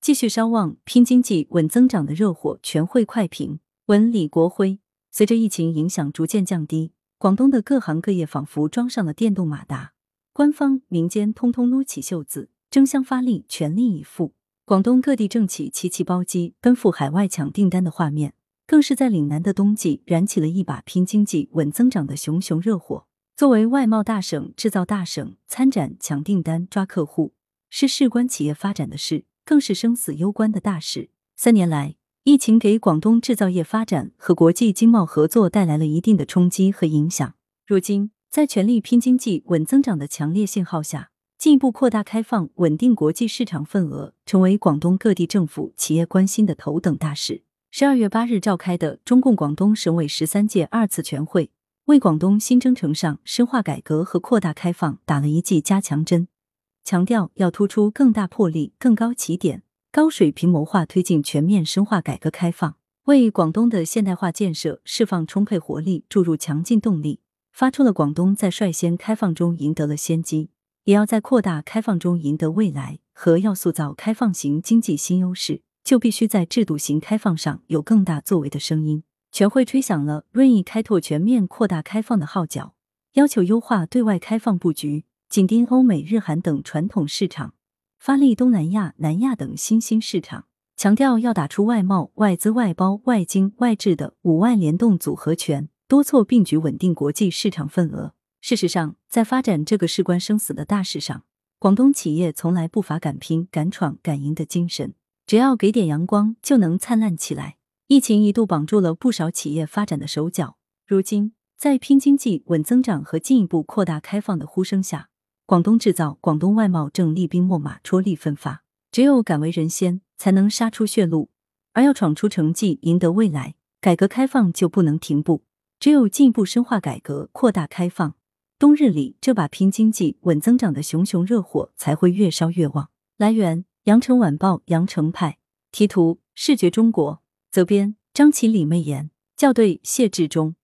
继续烧旺拼经济、稳增长的热火。全会快评文李国辉。随着疫情影响逐渐降低，广东的各行各业仿佛装上了电动马达，官方、民间通通撸起袖子，争相发力，全力以赴。广东各地政企齐齐包机，奔赴海外抢订单的画面，更是在岭南的冬季燃起了一把拼经济、稳增长的熊熊热火。作为外贸大省、制造大省，参展抢订单、抓客户，是事关企业发展的事，更是生死攸关的大事。三年来，疫情给广东制造业发展和国际经贸合作带来了一定的冲击和影响。如今，在全力拼经济、稳增长的强烈信号下，进一步扩大开放、稳定国际市场份额，成为广东各地政府企业关心的头等大事。十二月八日召开的中共广东省委十三届二次全会，为广东新征程上深化改革和扩大开放打了一剂加强针，强调要突出更大魄力、更高起点、高水平谋划，推进全面深化改革开放，为广东的现代化建设释放充沛活力、注入强劲动力，发出了广东在率先开放中赢得了先机。也要在扩大开放中赢得未来，和要塑造开放型经济新优势，就必须在制度型开放上有更大作为的声音。全会吹响了润意开拓全面扩大开放的号角，要求优化对外开放布局，紧盯欧美、日韩等传统市场，发力东南亚、南亚等新兴市场，强调要打出外贸、外资、外包、外经、外治的五外联动组合拳，多措并举，稳定国际市场份额。事实上，在发展这个事关生死的大事上，广东企业从来不乏敢拼、敢闯、敢赢的精神。只要给点阳光，就能灿烂起来。疫情一度绑住了不少企业发展的手脚，如今在拼经济、稳增长和进一步扩大开放的呼声下，广东制造、广东外贸正厉兵秣马、踔厉奋发。只有敢为人先，才能杀出血路；而要闯出成绩、赢得未来，改革开放就不能停步。只有进一步深化改革、扩大开放。冬日里，这把拼经济、稳增长的熊熊热火才会越烧越旺。来源：羊城晚报羊城派，题图：视觉中国，责编：张琪、李媚妍，校对：谢志忠。